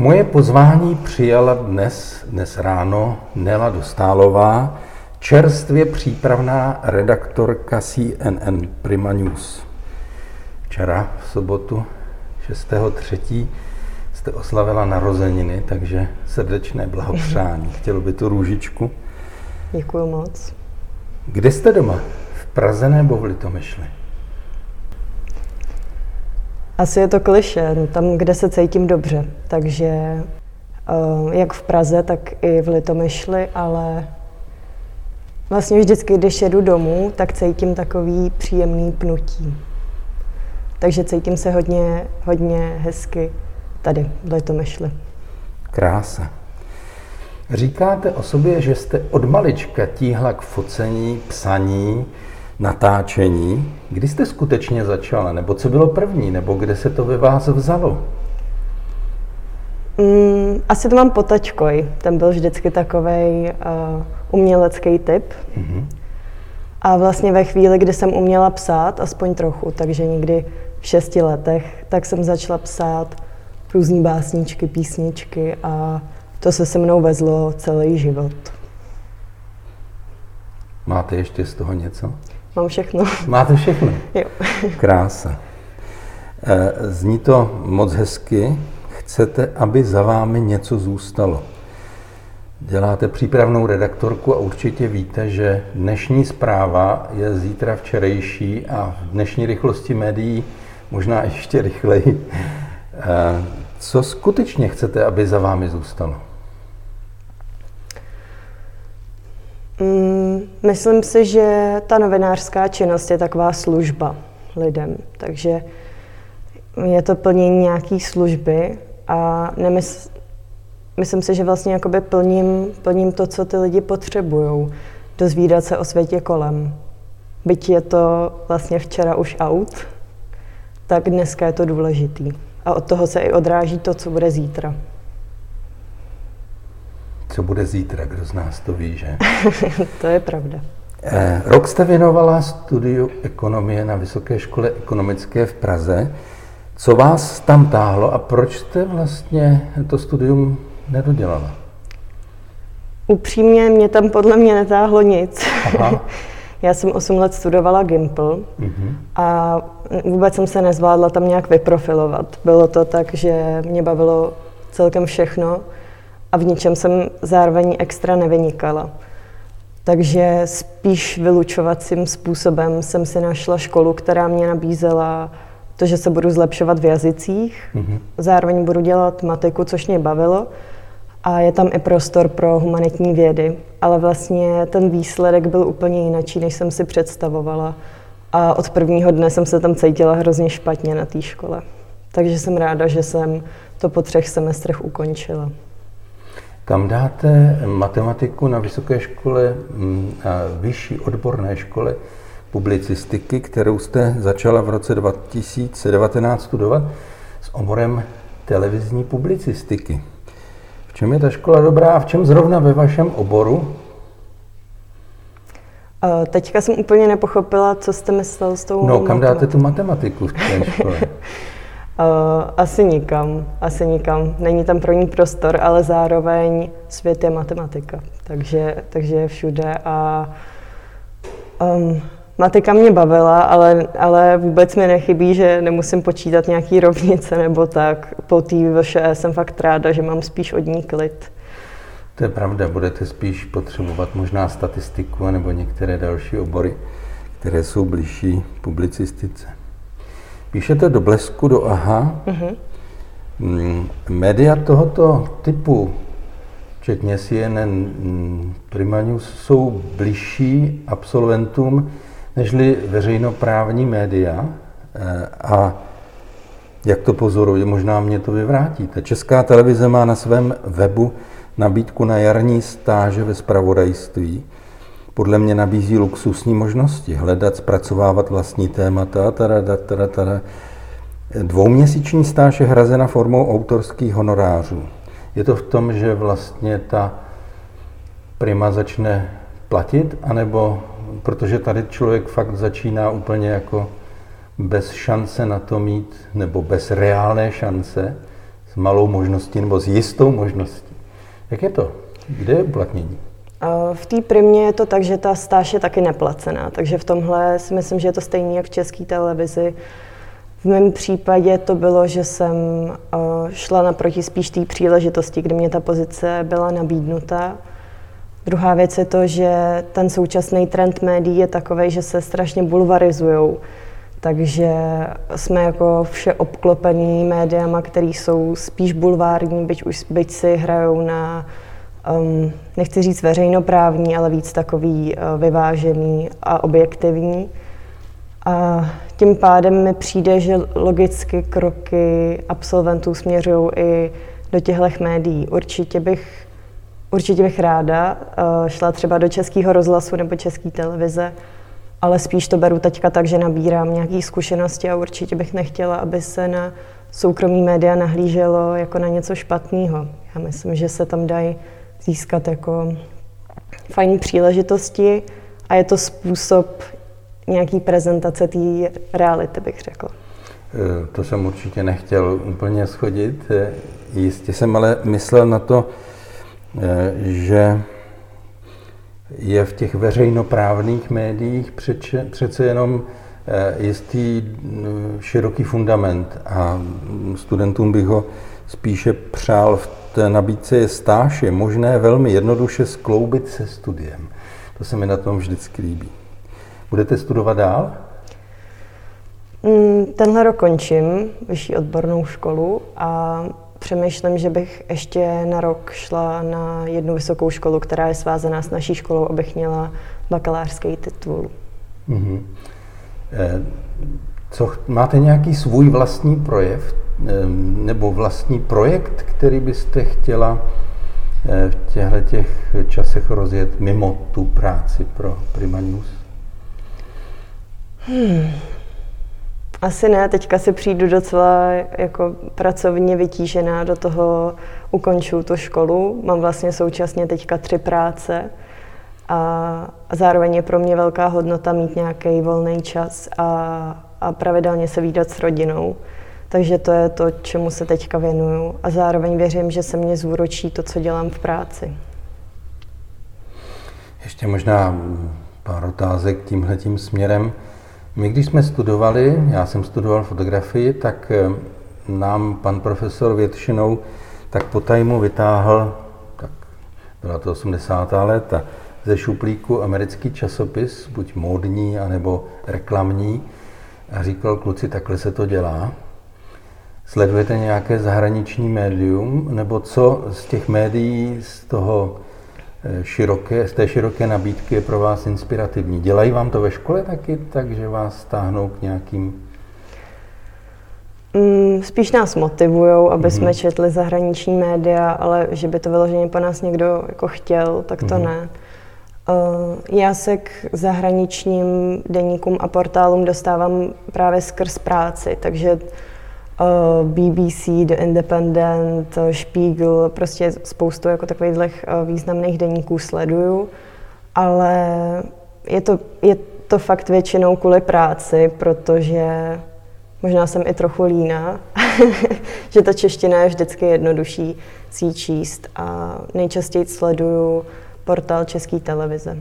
Moje pozvání přijala dnes, dnes ráno Nela Dostálová, čerstvě přípravná redaktorka CNN Prima News. Včera v sobotu 6.3. jste oslavila narozeniny, takže srdečné blahopřání. Chtělo by tu růžičku. Děkuji moc. Kde jste doma? V Praze nebo v Litomyšli? Asi je to kliše, tam, kde se cítím dobře. Takže eh, jak v Praze, tak i v Litomyšli, ale vlastně vždycky, když jedu domů, tak cítím takový příjemný pnutí. Takže cítím se hodně, hodně hezky tady v Litomyšli. Krása. Říkáte o sobě, že jste od malička tíhla k focení, psaní, natáčení. Kdy jste skutečně začala? Nebo co bylo první? Nebo kde se to ve vás vzalo? Mm, asi to mám potačkoj. Ten byl vždycky takový uh, umělecký typ. Mm-hmm. A vlastně ve chvíli, kdy jsem uměla psát, aspoň trochu, takže někdy v šesti letech, tak jsem začala psát různé básničky, písničky a to se se mnou vezlo celý život. Máte ještě z toho něco? Mám všechno. Máte všechno? Jo. Krása. Eh, zní to moc hezky. Chcete, aby za vámi něco zůstalo. Děláte přípravnou redaktorku a určitě víte, že dnešní zpráva je zítra včerejší a v dnešní rychlosti médií možná ještě rychleji. Eh, co skutečně chcete, aby za vámi zůstalo? Myslím si, že ta novinářská činnost je taková služba lidem, takže je to plnění nějaké služby a nemysl, myslím si, že vlastně jakoby plním, plním to, co ty lidi potřebují, dozvídat se o světě kolem. Byť je to vlastně včera už out, tak dneska je to důležitý. A od toho se i odráží to, co bude zítra. Co bude zítra, kdo z nás to ví, že? to je pravda. Eh, rok jste věnovala studiu ekonomie na Vysoké škole ekonomické v Praze. Co vás tam táhlo a proč jste vlastně to studium nedodělala? Upřímně mě tam podle mě netáhlo nic. Aha. Já jsem 8 let studovala Gimple uh-huh. a vůbec jsem se nezvládla tam nějak vyprofilovat. Bylo to tak, že mě bavilo celkem všechno a v ničem jsem zároveň extra nevynikala. Takže spíš vylučovacím způsobem jsem si našla školu, která mě nabízela to, že se budu zlepšovat v jazycích, mm-hmm. zároveň budu dělat matiku, což mě bavilo, a je tam i prostor pro humanitní vědy. Ale vlastně ten výsledek byl úplně jiný, než jsem si představovala. A od prvního dne jsem se tam cítila hrozně špatně na té škole. Takže jsem ráda, že jsem to po třech semestrech ukončila. Kam dáte matematiku na vysoké škole, mm, na vyšší odborné škole publicistiky, kterou jste začala v roce 2019 studovat s oborem televizní publicistiky. V čem je ta škola dobrá a v čem zrovna ve vašem oboru? Teďka jsem úplně nepochopila, co jste myslel s tou No, kam dáte tu matematiku v té škole? Uh, asi nikam, asi nikam. Není tam pro ní prostor, ale zároveň svět je matematika, takže, takže je všude a um, matika mě bavila, ale, ale vůbec mi nechybí, že nemusím počítat nějaký rovnice nebo tak. Po té VŠE jsem fakt ráda, že mám spíš od ní klid. To je pravda, budete spíš potřebovat možná statistiku nebo některé další obory, které jsou blížší publicistice. Píšete do blesku, do AHA. Mm-hmm. Média tohoto typu, včetně CNN, Prima News, jsou blížší absolventům nežli veřejnoprávní média. Eh, a jak to pozoruje, možná mě to vyvrátíte. Česká televize má na svém webu nabídku na jarní stáže ve spravodajství podle mě nabízí luxusní možnosti. Hledat, zpracovávat vlastní témata, tada, tada, tada. Dvouměsíční stáž je hrazena formou autorských honorářů. Je to v tom, že vlastně ta prima začne platit, anebo protože tady člověk fakt začíná úplně jako bez šance na to mít, nebo bez reálné šance s malou možností nebo s jistou možností. Jak je to? Kde je uplatnění? V té primě je to tak, že ta stáž je taky neplacená, takže v tomhle si myslím, že je to stejné jak v české televizi. V mém případě to bylo, že jsem šla naproti spíš té příležitosti, kdy mě ta pozice byla nabídnuta. Druhá věc je to, že ten současný trend médií je takový, že se strašně bulvarizují. Takže jsme jako vše obklopený médiama, které jsou spíš bulvární, byť, už, byť si hrajou na, um, nechci říct veřejnoprávní, ale víc takový uh, vyvážený a objektivní. A tím pádem mi přijde, že logicky kroky absolventů směřují i do těchto médií. Určitě bych, určitě bych ráda uh, šla třeba do českého rozhlasu nebo české televize, ale spíš to beru teďka tak, že nabírám nějaké zkušenosti a určitě bych nechtěla, aby se na soukromí média nahlíželo jako na něco špatného. Já myslím, že se tam dají získat jako fajn příležitosti a je to způsob nějaký prezentace té reality, bych řekla. Eh, to jsem určitě nechtěl úplně schodit. Eh, jistě jsem ale myslel na to, eh, že je v těch veřejnoprávných médiích přeče, přece jenom jistý mm, široký fundament a studentům bych ho spíše přál v nabídce je stáž, je možné velmi jednoduše skloubit se studiem. To se mi na tom vždycky líbí. Budete studovat dál? Mm, tenhle rok končím vyšší odbornou školu a Přemýšlím, že bych ještě na rok šla na jednu vysokou školu, která je svázaná s naší školou, abych měla bakalářský titul. Mm-hmm. Co, máte nějaký svůj vlastní projev nebo vlastní projekt, který byste chtěla eh, v těchto těch časech rozjet mimo tu práci pro Prima News? Hmm. Asi ne, teďka si přijdu docela jako pracovně vytížená, do toho ukončuju tu školu, mám vlastně současně teďka tři práce a, zároveň je pro mě velká hodnota mít nějaký volný čas a, a pravidelně se výdat s rodinou. Takže to je to, čemu se teďka věnuju a zároveň věřím, že se mě zúročí to, co dělám v práci. Ještě možná pár otázek tímhletím směrem. My, když jsme studovali, já jsem studoval fotografii, tak eh, nám pan profesor většinou tak po tajmu vytáhl, tak byla to 80. léta, ze šuplíku americký časopis, buď módní, anebo reklamní, a říkal, kluci, takhle se to dělá. Sledujete nějaké zahraniční médium, nebo co z těch médií, z toho Eh, široké, z té široké nabídky je pro vás inspirativní. Dělají vám to ve škole taky, takže vás stáhnou k nějakým Mm, spíš nás motivují, aby mm-hmm. jsme četli zahraniční média, ale že by to vyloženě po nás někdo jako chtěl, tak to mm-hmm. ne. Uh, já se k zahraničním deníkům a portálům dostávám právě skrz práci, takže Eh, BBC, The Independent, eh, Spiegel, prostě spoustu jako takových eh, významných deníků sleduju, ale je to, je to fakt většinou kvůli práci, protože možná jsem i trochu líná, že ta čeština je vždycky jednodušší si číst a nejčastěji sleduju portál České televize.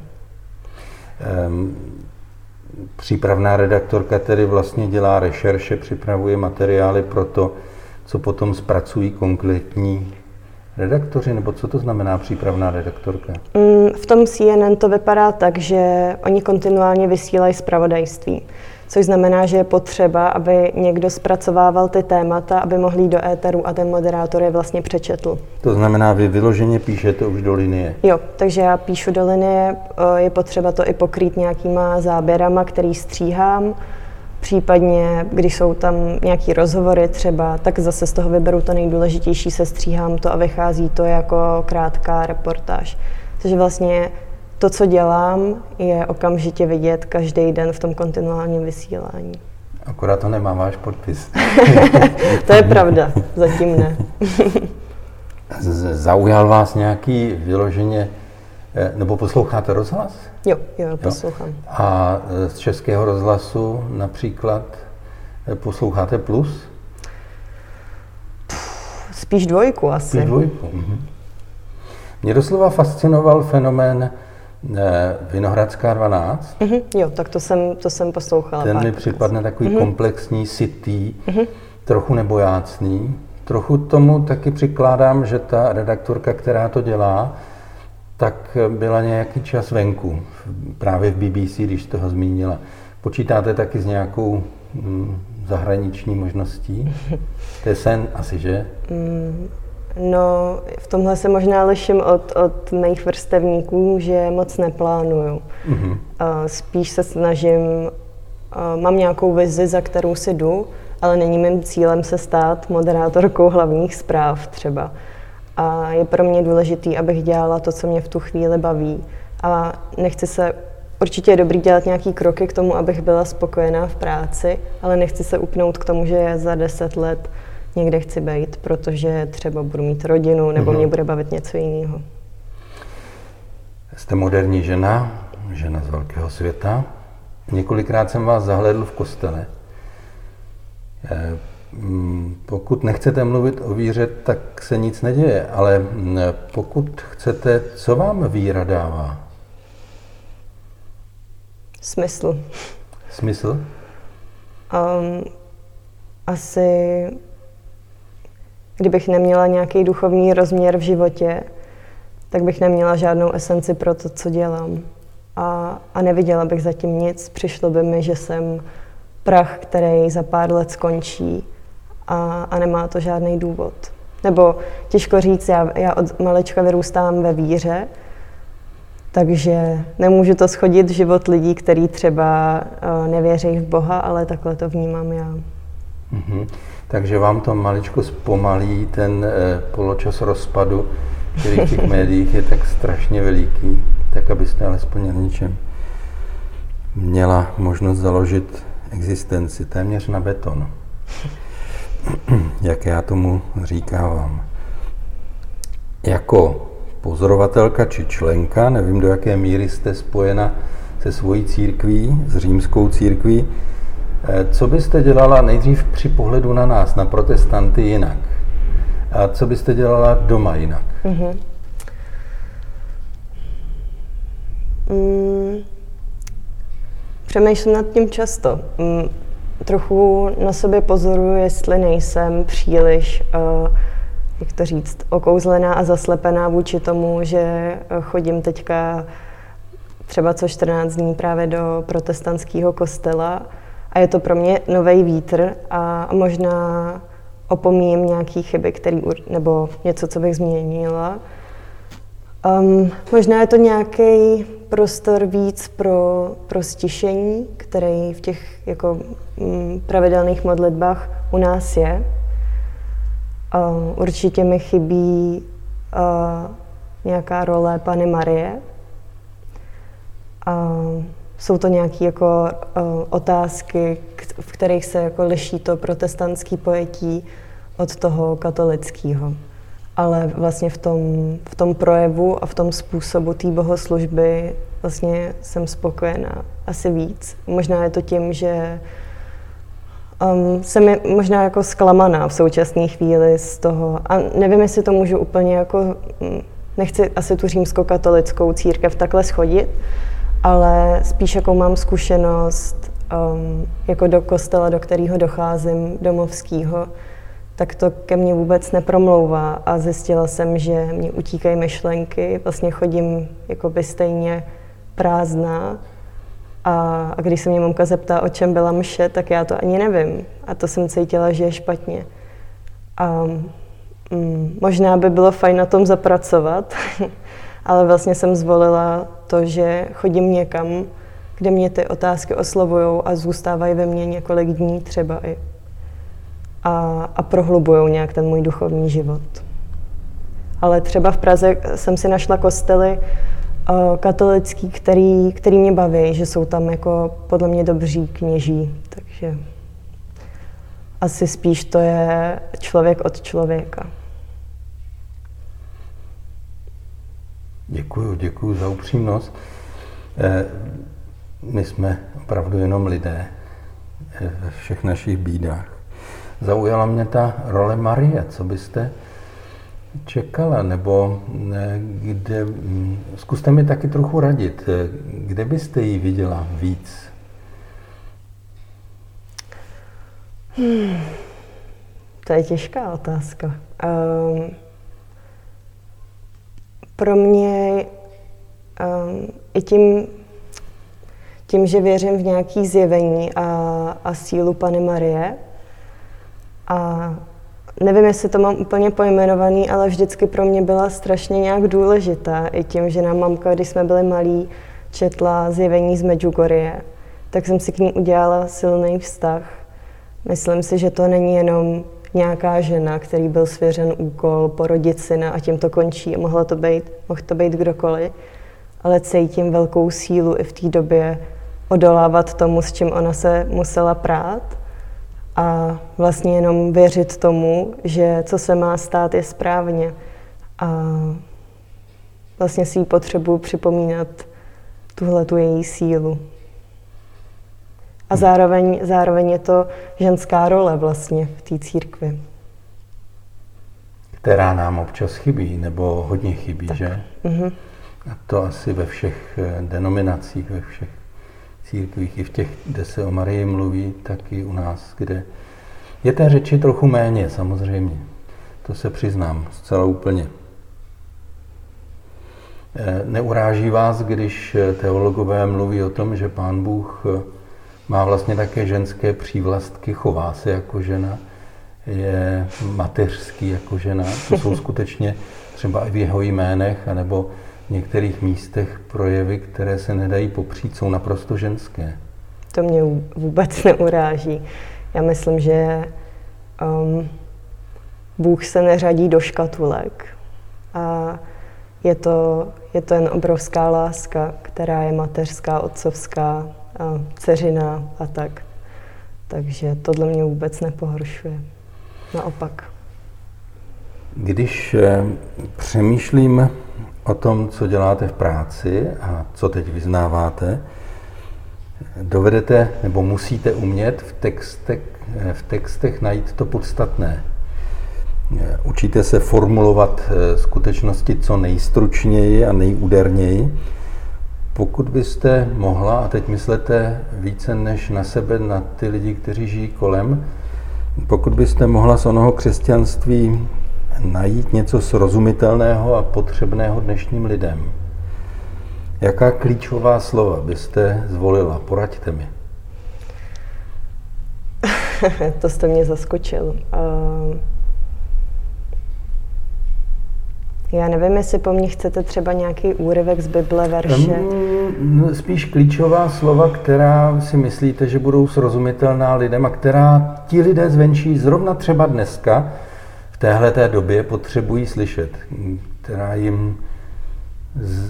Um, Přípravná redaktorka tedy vlastně dělá rešerše, připravuje materiály pro to, co potom zpracují konkrétní redaktoři, nebo co to znamená přípravná redaktorka? Mm, v tom CNN to vypadá tak, že oni kontinuálně vysílají zpravodajství což znamená, že je potřeba, aby někdo zpracovával ty témata, aby mohl jít do éteru a ten moderátor je vlastně přečetl. To znamená, vy vyloženě píšete už do linie? Jo, takže já píšu do linie, je potřeba to i pokrýt nějakýma záběrama, který stříhám, Případně, když jsou tam nějaký rozhovory třeba, tak zase z toho vyberu to nejdůležitější, se stříhám to a vychází to jako krátká reportáž. Takže vlastně to, co dělám, je okamžitě vidět každý den v tom kontinuálním vysílání. Akorát to nemá váš podpis. to je pravda, zatím ne. Zaujal vás nějaký vyloženě, eh, nebo posloucháte rozhlas? Jo, jo, poslouchám. Jo? A z českého rozhlasu například eh, posloucháte Plus? Spíš dvojku asi. Spíš dvojku. Mhm. Mě doslova fascinoval fenomén eh, Vinohradská 12. Mm-hmm, jo, tak to jsem, to jsem poslouchala. Ten mi připadne takový mm-hmm. komplexní, sitý, mm-hmm. trochu nebojácný. Trochu tomu taky přikládám, že ta redaktorka, která to dělá, tak byla nějaký čas venku, právě v BBC, když toho zmínila. Počítáte taky s nějakou mm, zahraniční možností? To je sen asi, že? Mm, no, v tomhle se možná liším od, od mých vrstevníků, že moc neplánuju. Mm-hmm. Spíš se snažím, mám nějakou vizi, za kterou si jdu, ale není mým cílem se stát moderátorkou hlavních zpráv třeba. A je pro mě důležité, abych dělala to, co mě v tu chvíli baví. A nechci se Určitě je dobrý dělat nějaký kroky k tomu, abych byla spokojená v práci, ale nechci se upnout k tomu, že za deset let někde chci být, protože třeba budu mít rodinu nebo mm-hmm. mě bude bavit něco jiného. Jste moderní žena, žena z velkého světa. Několikrát jsem vás zahledl v kostele. Eh, mm, pokud nechcete mluvit o víře, tak se nic neděje, ale mm, pokud chcete, co vám víra dává? Smysl. Smysl? Um, asi, kdybych neměla nějaký duchovní rozměr v životě, tak bych neměla žádnou esenci pro to, co dělám. A, a neviděla bych zatím nic. Přišlo by mi, že jsem prach, který za pár let skončí a, a nemá to žádný důvod. Nebo těžko říct, já, já od malečka vyrůstám ve víře, takže nemůžu to schodit život lidí, kteří třeba uh, nevěří v Boha, ale takhle to vnímám já. Mm-hmm. Takže vám to maličko zpomalí ten eh, poločas rozpadu, který v těch médiích je tak strašně veliký, tak abyste alespoň na ničem měla možnost založit existenci téměř na beton, jak já tomu říkávám. Jako pozorovatelka či členka, nevím do jaké míry jste spojena se svojí církví, s římskou církví. Eh, co byste dělala nejdřív při pohledu na nás, na protestanty jinak? A co byste dělala doma jinak? Mm-hmm. Mm, přemýšlím nad tím často. Mm, trochu na sobě pozoruju, jestli nejsem příliš uh, jak to říct, okouzlená a zaslepená vůči tomu, že eh, chodím teďka třeba co 14 dní právě do protestantského kostela a je to pro mě nový vítr a možná opomíjím nějaké chyby, který, nebo něco, co bych změnila. Um, možná je to nějaký prostor víc pro, pro stišení, který v těch jako, um, pravidelných modlitbách u nás je. Uh, určitě mi chybí uh, nějaká role Pany Marie. Uh, jsou to nějaké jako uh, otázky, v kterých se jako liší to protestantské pojetí od toho katolického. Ale vlastně v tom, v tom projevu a v tom způsobu té bohoslužby vlastně jsem spokojená asi víc. Možná je to tím, že Um, jsem je možná jako zklamaná v současné chvíli z toho. A nevím, jestli to můžu úplně jako, mm, nechci asi tu římskokatolickou církev takhle schodit, ale spíš jako mám zkušenost um, jako do kostela, do kterého docházím, domovského, tak to ke mně vůbec nepromlouvá a zjistila jsem, že mě utíkají myšlenky, vlastně chodím jako by stejně prázdná a, a když se mě mamka zeptá, o čem byla mše, tak já to ani nevím. A to jsem cítila, že je špatně. A mm, možná by bylo fajn na tom zapracovat, ale vlastně jsem zvolila to, že chodím někam, kde mě ty otázky oslovují a zůstávají ve mně několik dní třeba i. A, a prohlubují nějak ten můj duchovní život. Ale třeba v Praze jsem si našla kostely, katolický, který, který mě baví, že jsou tam jako podle mě dobří kněží, takže asi spíš to je člověk od člověka. Děkuju, děkuju za upřímnost. Eh, my jsme opravdu jenom lidé eh, ve všech našich bídách. Zaujala mě ta role Marie. Co byste čekala, nebo kde, hm, zkuste mi taky trochu radit, kde byste ji viděla víc? Hmm, to je těžká otázka. Um, pro mě um, i tím, tím, že věřím v nějaké zjevení a, a sílu Pany Marie. A nevím, jestli to mám úplně pojmenovaný, ale vždycky pro mě byla strašně nějak důležitá. I tím, že nám mamka, když jsme byli malí, četla zjevení z Medjugorje, tak jsem si k ní udělala silný vztah. Myslím si, že to není jenom nějaká žena, který byl svěřen úkol porodit syna a tím to končí. Mohlo to být, mohl to být kdokoliv, ale cítím velkou sílu i v té době odolávat tomu, s čím ona se musela prát a vlastně jenom věřit tomu, že co se má stát je správně. A vlastně si jí potřebuji připomínat tuhle tu její sílu. A zároveň, zároveň je to ženská role vlastně v té církvi. Která nám občas chybí, nebo hodně chybí, tak. že? Mm-hmm. A to asi ve všech eh, denominacích, ve všech církvích, i v těch, kde se o Marii mluví, tak i u nás, kde je té řeči trochu méně, samozřejmě. To se přiznám zcela úplně. Eh, neuráží vás, když eh, teologové mluví o tom, že Pán Bůh má vlastně také ženské přívlastky, chová se jako žena, je mateřský jako žena. To jsou skutečně třeba i v jeho jménech, anebo v některých místech projevy, které se nedají popřít, jsou naprosto ženské. To mě vůbec neuráží. Já myslím, že um, Bůh se neřadí do škatulek. A je to, je to jen obrovská láska, která je mateřská, otcovská, dceřina a tak. Takže tohle mě vůbec nepohoršuje. Naopak. Když eh, přemýšlím o tom, co děláte v práci a co teď vyznáváte, dovedete nebo musíte umět v textech, eh, v textech najít to podstatné. Eh, učíte se formulovat skutečnosti co nejstručněji a nejúderněji, pokud byste mohla, a teď myslete více než na sebe, na ty lidi, kteří žijí kolem, pokud byste mohla z onoho křesťanství najít něco srozumitelného a potřebného dnešním lidem, jaká klíčová slova byste zvolila? Poraďte mi. to jste mě zaskočil. Uh... Já nevím, jestli po mně chcete třeba nějaký úryvek z Bible, verše. Um, spíš klíčová slova, která si myslíte, že budou srozumitelná lidem a která ti lidé zvenčí zrovna třeba dneska v téhle té době potřebují slyšet, která jim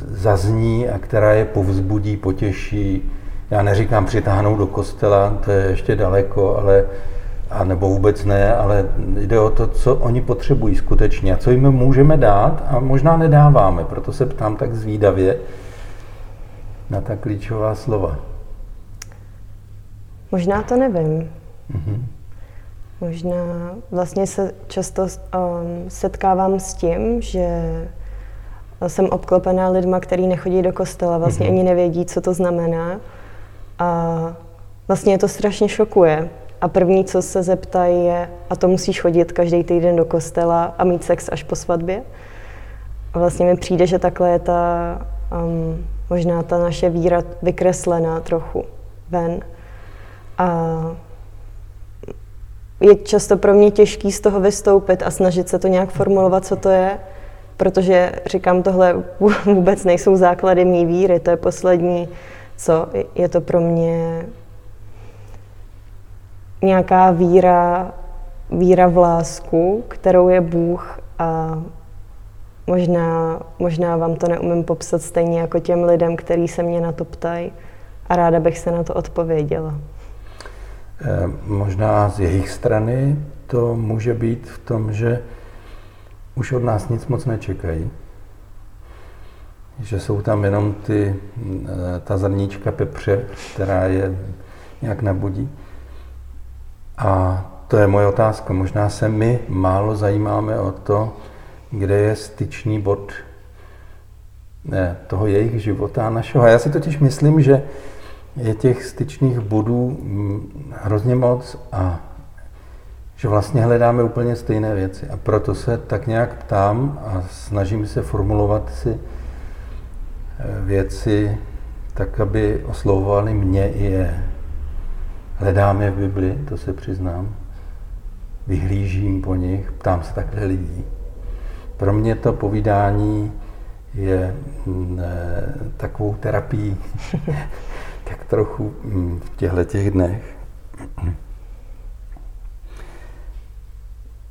zazní a která je povzbudí, potěší. Já neříkám přitáhnout do kostela, to je ještě daleko, ale a nebo vůbec ne, ale jde o to, co oni potřebují skutečně a co jim můžeme dát a možná nedáváme, proto se ptám tak zvídavě na ta klíčová slova. Možná to nevím. Mm-hmm. Možná vlastně se často um, setkávám s tím, že jsem obklopená lidma, kteří nechodí do kostela, vlastně mm-hmm. ani nevědí, co to znamená. A vlastně je to strašně šokuje, a první, co se zeptají, je, a to musíš chodit každý týden do kostela a mít sex až po svatbě. A vlastně mi přijde, že takhle je ta, um, možná ta naše víra vykreslená trochu ven. A je často pro mě těžký z toho vystoupit a snažit se to nějak formulovat, co to je, protože říkám, tohle vůbec nejsou základy mý víry, to je poslední, co je to pro mě nějaká víra, víra v lásku, kterou je Bůh a možná, možná vám to neumím popsat stejně jako těm lidem, kteří se mě na to ptají a ráda bych se na to odpověděla. E, možná z jejich strany to může být v tom, že už od nás nic moc nečekají. Že jsou tam jenom ty, eh, ta zrníčka pepře, která je nějak nabudí. A to je moje otázka. Možná se my málo zajímáme o to, kde je styčný bod ne, toho jejich života a našeho. A já si totiž myslím, že je těch styčných bodů mm, hrozně moc a že vlastně hledáme úplně stejné věci. A proto se tak nějak ptám a snažím se formulovat si eh, věci tak, aby oslovovaly mě i je. Hledám je v Bibli, to se přiznám. Vyhlížím po nich, ptám se takhle lidí. Pro mě to povídání je mm, eh, takovou terapií, tak trochu mm, v těchto těch dnech.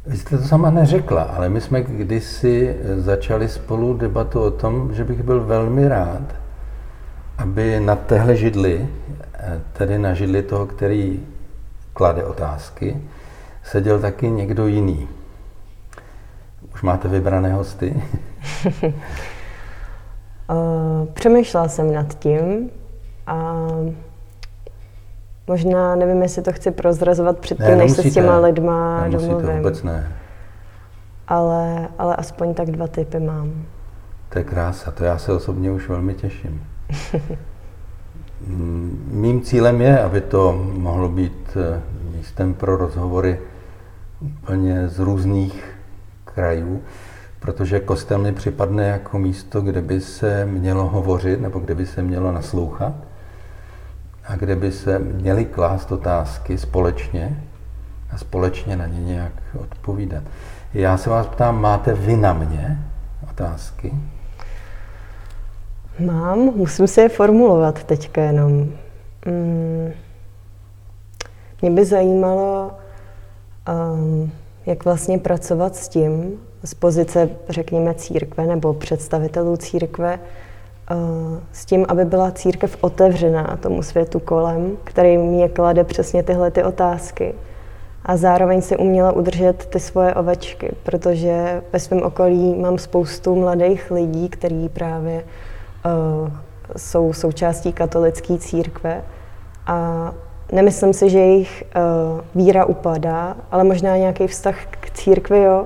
Vy jste to sama neřekla, ale my jsme kdysi začali spolu debatu o tom, že bych byl velmi rád, aby na téhle židli, tedy na židli toho, který klade otázky, seděl taky někdo jiný. Už máte vybrané hosty? Eh, přemýšlela jsem nad tím a možná, nevím, jestli to chci prozrazovat předtím, ne, než se s těma lidma nemusíte, domluvím. vůbec ne. Ale, ale aspoň tak dva typy mám. To je krása, to já se osobně už velmi těším. Mým cílem je, aby to mohlo být eh, místem pro rozhovory úplně z různých krajů, protože kostel mi připadne jako místo, kde by se mělo hovořit nebo kde by se mělo naslouchat a kde by se měly klást otázky společně a společně na ně nějak odpovídat. Já se vás ptám, máte vy na mě otázky? Mám, musím si je formulovat teďka jenom. Mm, mě by zajímalo, um, jak vlastně pracovat s tím, z pozice, řekněme, církve nebo představitelů církve, uh, s tím, aby byla církev otevřená tomu světu kolem, který mě klade přesně tyhle ty otázky. A zároveň si uměla udržet ty svoje ovečky, protože ve svém okolí mám spoustu mladých lidí, kteří právě jsou součástí katolické církve. A nemyslím si, že jejich uh, víra upadá, ale možná nějaký vztah k církvi, jo,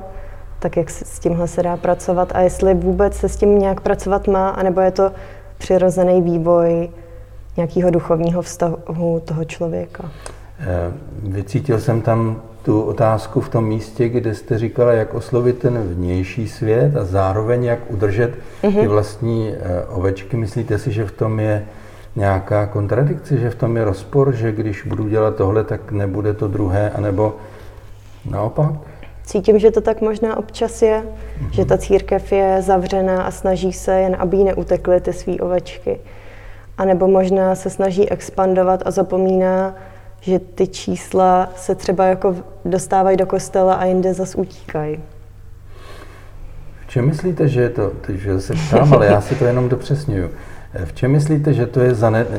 tak jak s tímhle se dá pracovat a jestli vůbec se s tím nějak pracovat má, anebo je to přirozený vývoj nějakého duchovního vztahu toho člověka. Eh, vycítil jsem tam tu otázku v tom místě, kde jste říkala, jak oslovit ten vnější svět a zároveň jak udržet ty mhm. vlastní eh, ovečky. Myslíte si, že v tom je nějaká kontradikce, že v tom je rozpor, že když budu dělat tohle, tak nebude to druhé, anebo naopak? Cítím, že to tak možná občas je, mm-hmm. že ta církev je zavřená a snaží se jen, aby jí neutekly ty své ovečky. A nebo možná se snaží expandovat a zapomíná, že ty čísla se třeba jako dostávají do kostela a jinde zas utíkají. V čem myslíte, že je to, že se ptám, ale já si to jenom dopřesňuju. V čem myslíte, že to je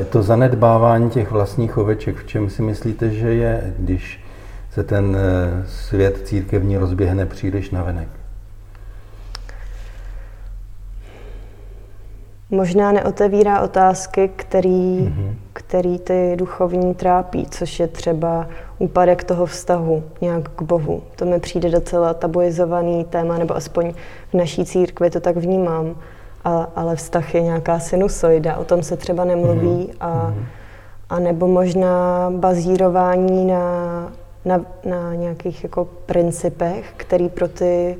to zanedbávání těch vlastních oveček? V čem si myslíte, že je, když se ten eh, svět církevní rozběhne příliš navenek? Možná neotevírá otázky, který, mm-hmm. který ty duchovní trápí, což je třeba úpadek toho vztahu nějak k Bohu. To mi přijde docela tabuizovaný téma, nebo aspoň v naší církvi to tak vnímám. A, ale vztah je nějaká sinusoida, o tom se třeba nemluví. Mm-hmm. A, mhm. a nebo možná bazírování na na, na nějakých jako principech, který pro ty,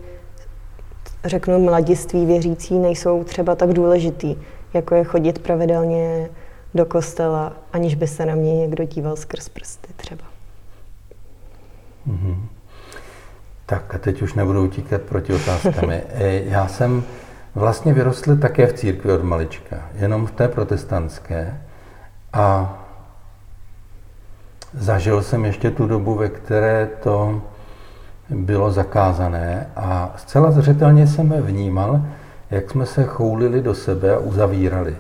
řeknu, mladiství věřící nejsou třeba tak důležitý, jako je chodit pravidelně do kostela, aniž by se na mě někdo díval skrz prsty třeba. Mm-hmm. Tak a teď už nebudu utíkat proti otázkami. E, já jsem vlastně vyrostl také v církvi od malička, jenom v té protestantské. A Zažil jsem ještě tu dobu, ve které to bylo zakázané a zcela zřetelně jsem vnímal, jak jsme se choulili do sebe a uzavírali.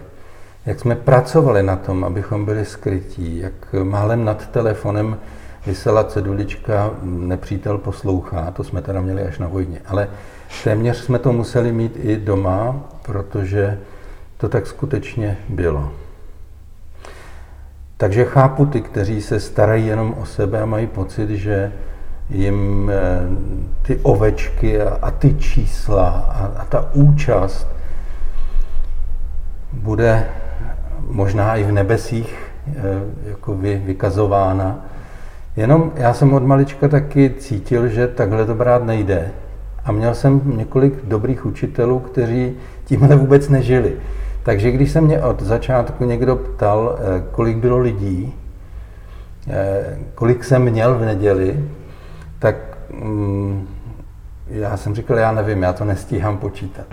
Jak jsme pracovali na tom, abychom byli skrytí, jak málem nad telefonem vysela cedulička nepřítel poslouchá, to jsme teda měli až na vojně, ale téměř jsme to museli mít i doma, protože to tak skutečně bylo. Takže chápu ty, kteří se starají jenom o sebe a mají pocit, že jim eh, ty ovečky a, a ty čísla a, a ta účast bude možná i v nebesích eh, jako vy, vykazována. Jenom já jsem od malička taky cítil, že takhle to brát nejde. A měl jsem několik dobrých učitelů, kteří tímhle vůbec nežili. Takže když se mě od začátku někdo ptal, eh, kolik bylo lidí, kolik jsem měl v neděli, tak mm, já jsem říkal, já nevím, já to nestíhám počítat.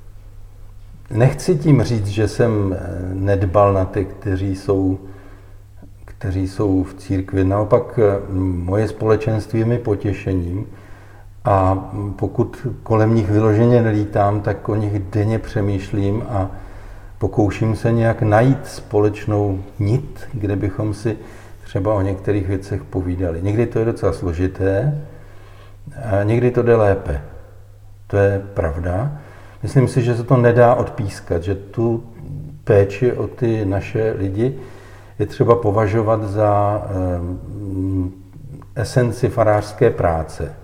Nechci tím říct, že jsem eh, nedbal na ty, kteří jsou, kteří jsou v církvi. Naopak moje společenství je mi potěšením a pokud kolem nich vyloženě nelítám, tak o nich denně přemýšlím a pokouším se nějak najít společnou nit, kde bychom si třeba o některých věcech povídali. Někdy to je docela složité, a někdy to jde lépe. To je pravda. Myslím si, že se to nedá odpískat, že tu péči o ty naše lidi je třeba považovat za um, esenci farářské práce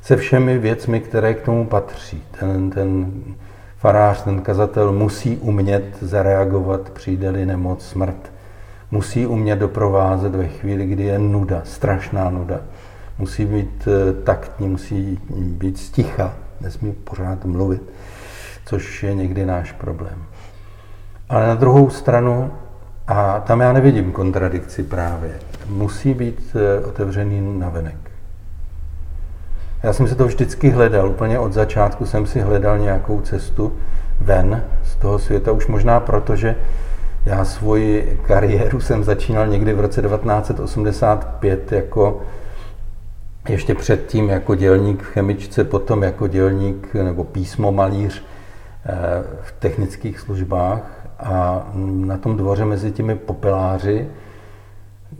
se všemi věcmi, které k tomu patří. Ten, ten farář, ten kazatel musí umět zareagovat, přijde-li nemoc, smrt. Musí umět doprovázet ve chvíli, kdy je nuda, strašná nuda. Musí být eh, taktní, musí být sticha, nesmí pořád mluvit, což je někdy náš problém. Ale na druhou stranu, a tam já nevidím kontradikci právě, musí být eh, otevřený navenek. Já jsem si to vždycky hledal, úplně od začátku jsem si hledal nějakou cestu ven z toho světa, už možná proto, že já svoji kariéru jsem začínal někdy v roce 1985 jako ještě předtím jako dělník v chemičce, potom jako dělník nebo písmo malíř eh, v technických službách a na tom dvoře mezi těmi popeláři,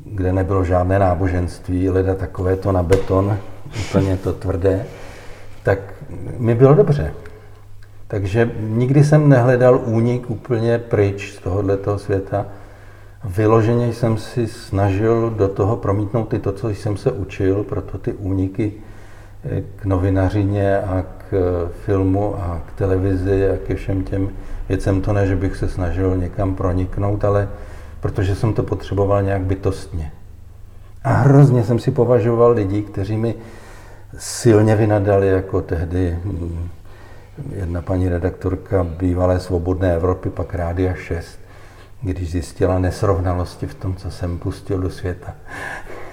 kde nebylo žádné náboženství, leda takové to na beton, úplně to tvrdé, tak mi bylo dobře. Takže nikdy jsem nehledal únik úplně pryč z tohoto světa. Vyloženě jsem si snažil do toho promítnout i to, co jsem se učil, proto ty úniky eh, k novinařině a k eh, filmu a k televizi a ke všem těm věcem. To ne, že bych se snažil někam proniknout, ale protože jsem to potřeboval nějak bytostně. A hrozně jsem si považoval lidi, kteří mi silně vynadali, jako tehdy hm, jedna paní redaktorka bývalé Svobodné Evropy, pak Rádia 6, když zjistila nesrovnalosti v tom, co jsem pustil do světa.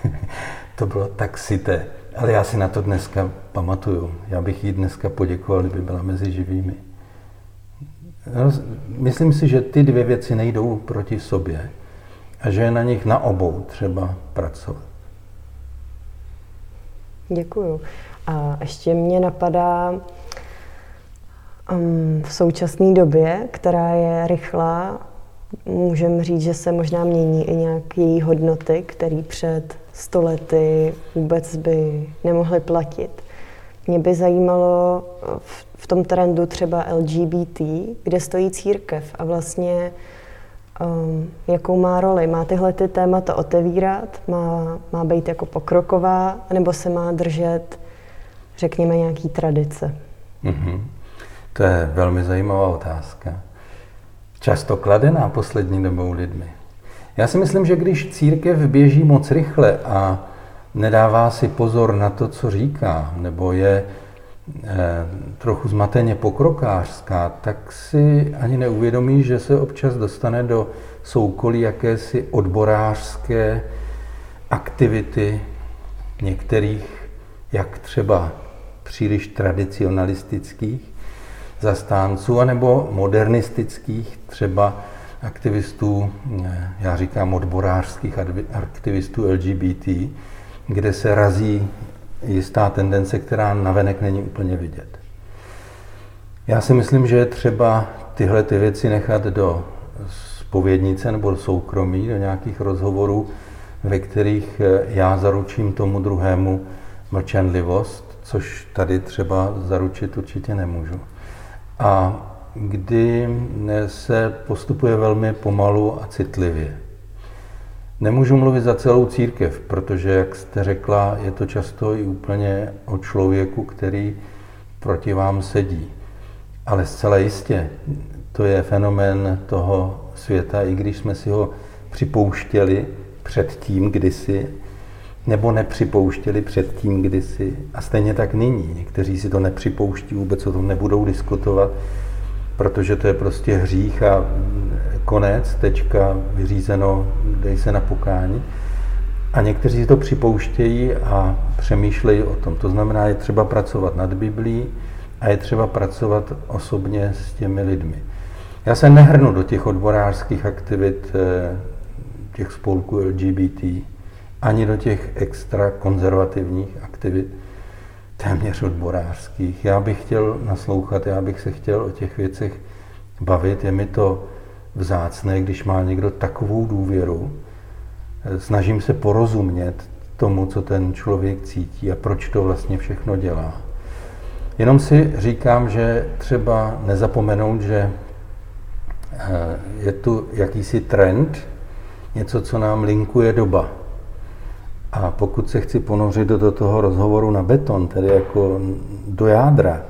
to bylo tak sité. Ale já si na to dneska pamatuju. Já bych jí dneska poděkoval, kdyby byla mezi živými. Myslím si, že ty dvě věci nejdou proti sobě a že je na nich na obou třeba pracovat. Děkuju. A ještě mě napadá v současné době, která je rychlá, můžeme říct, že se možná mění i nějak její hodnoty, které před stolety vůbec by nemohly platit. Mě by zajímalo v, v tom trendu třeba LGBT, kde stojí církev a vlastně um, jakou má roli. Má tyhle ty témata otevírat, má, má být jako pokroková, nebo se má držet, řekněme, nějaký tradice? Mm-hmm. To je velmi zajímavá otázka. Často kladená poslední dobou lidmi. Já si myslím, že když církev běží moc rychle a nedává si pozor na to, co říká, nebo je Eh, trochu zmateně pokrokářská, tak si ani neuvědomí, že se občas dostane do soukolí jakési odborářské aktivity některých, jak třeba příliš tradicionalistických zastánců, anebo modernistických třeba aktivistů, eh, já říkám odborářských aktivistů LGBT, kde se razí jistá tendence, která navenek není úplně vidět. Já si myslím, že je třeba tyhle ty věci nechat do spovědnice nebo do soukromí, do nějakých rozhovorů, ve kterých eh, já zaručím tomu druhému mlčenlivost, což tady třeba zaručit určitě nemůžu. A kdy se postupuje velmi pomalu a citlivě. Nemůžu mluvit za celou církev, protože, jak jste řekla, je to často i úplně o člověku, který proti vám sedí. Ale zcela jistě, to je fenomén toho světa, i když jsme si ho připouštěli předtím kdysi, nebo nepřipouštěli předtím kdysi. A stejně tak nyní. Někteří si to nepřipouští, vůbec o tom nebudou diskutovat, protože to je prostě hřích a konec, tečka, vyřízeno, dej se na pokání. A někteří si to připouštějí a přemýšlejí o tom. To znamená, je třeba pracovat nad Biblí a je třeba pracovat osobně s těmi lidmi. Já se nehrnu do těch odborářských aktivit eh, těch spolků LGBT, ani do těch extra konzervativních aktivit, téměř odborářských. Já bych chtěl naslouchat, já bych se chtěl o těch věcech bavit. Je mi to vzácné, když má někdo takovou důvěru. Snažím se porozumět tomu, co ten člověk cítí a proč to vlastně všechno dělá. Jenom si říkám, že třeba nezapomenout, že eh, je tu jakýsi trend, něco, co nám linkuje doba. A pokud se chci ponořit do toho rozhovoru na beton, tedy jako do jádra,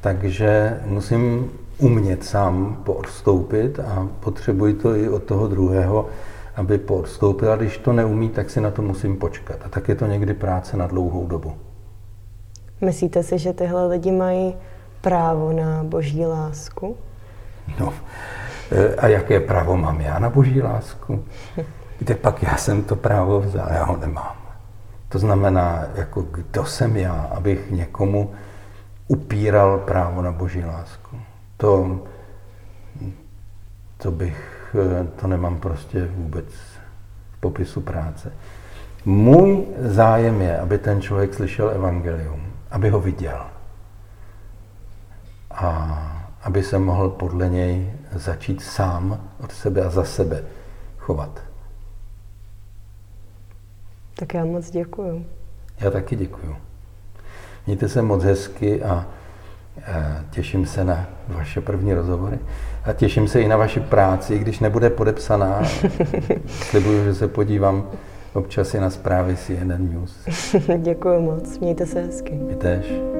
takže musím umět sám poodstoupit a potřebuji to i od toho druhého, aby poodstoupil. A když to neumí, tak si na to musím počkat. A tak je to někdy práce na dlouhou dobu. Myslíte si, že tyhle lidi mají právo na boží lásku? No, e, a jaké právo mám já na boží lásku? Kde pak já jsem to právo vzal, já ho nemám. To znamená, jako kdo jsem já, abych někomu upíral právo na boží lásku. To, to bych, to nemám prostě vůbec v popisu práce. Můj zájem je, aby ten člověk slyšel evangelium, aby ho viděl. A aby se mohl podle něj začít sám od sebe a za sebe chovat. Tak já moc děkuju. Já taky děkuju. Mějte se moc hezky a těším se na vaše první rozhovory a těším se i na vaši práci, když nebude podepsaná. Slibuju, že se podívám občas i na zprávy CNN News. Děkuji moc, mějte se hezky. Vy tež.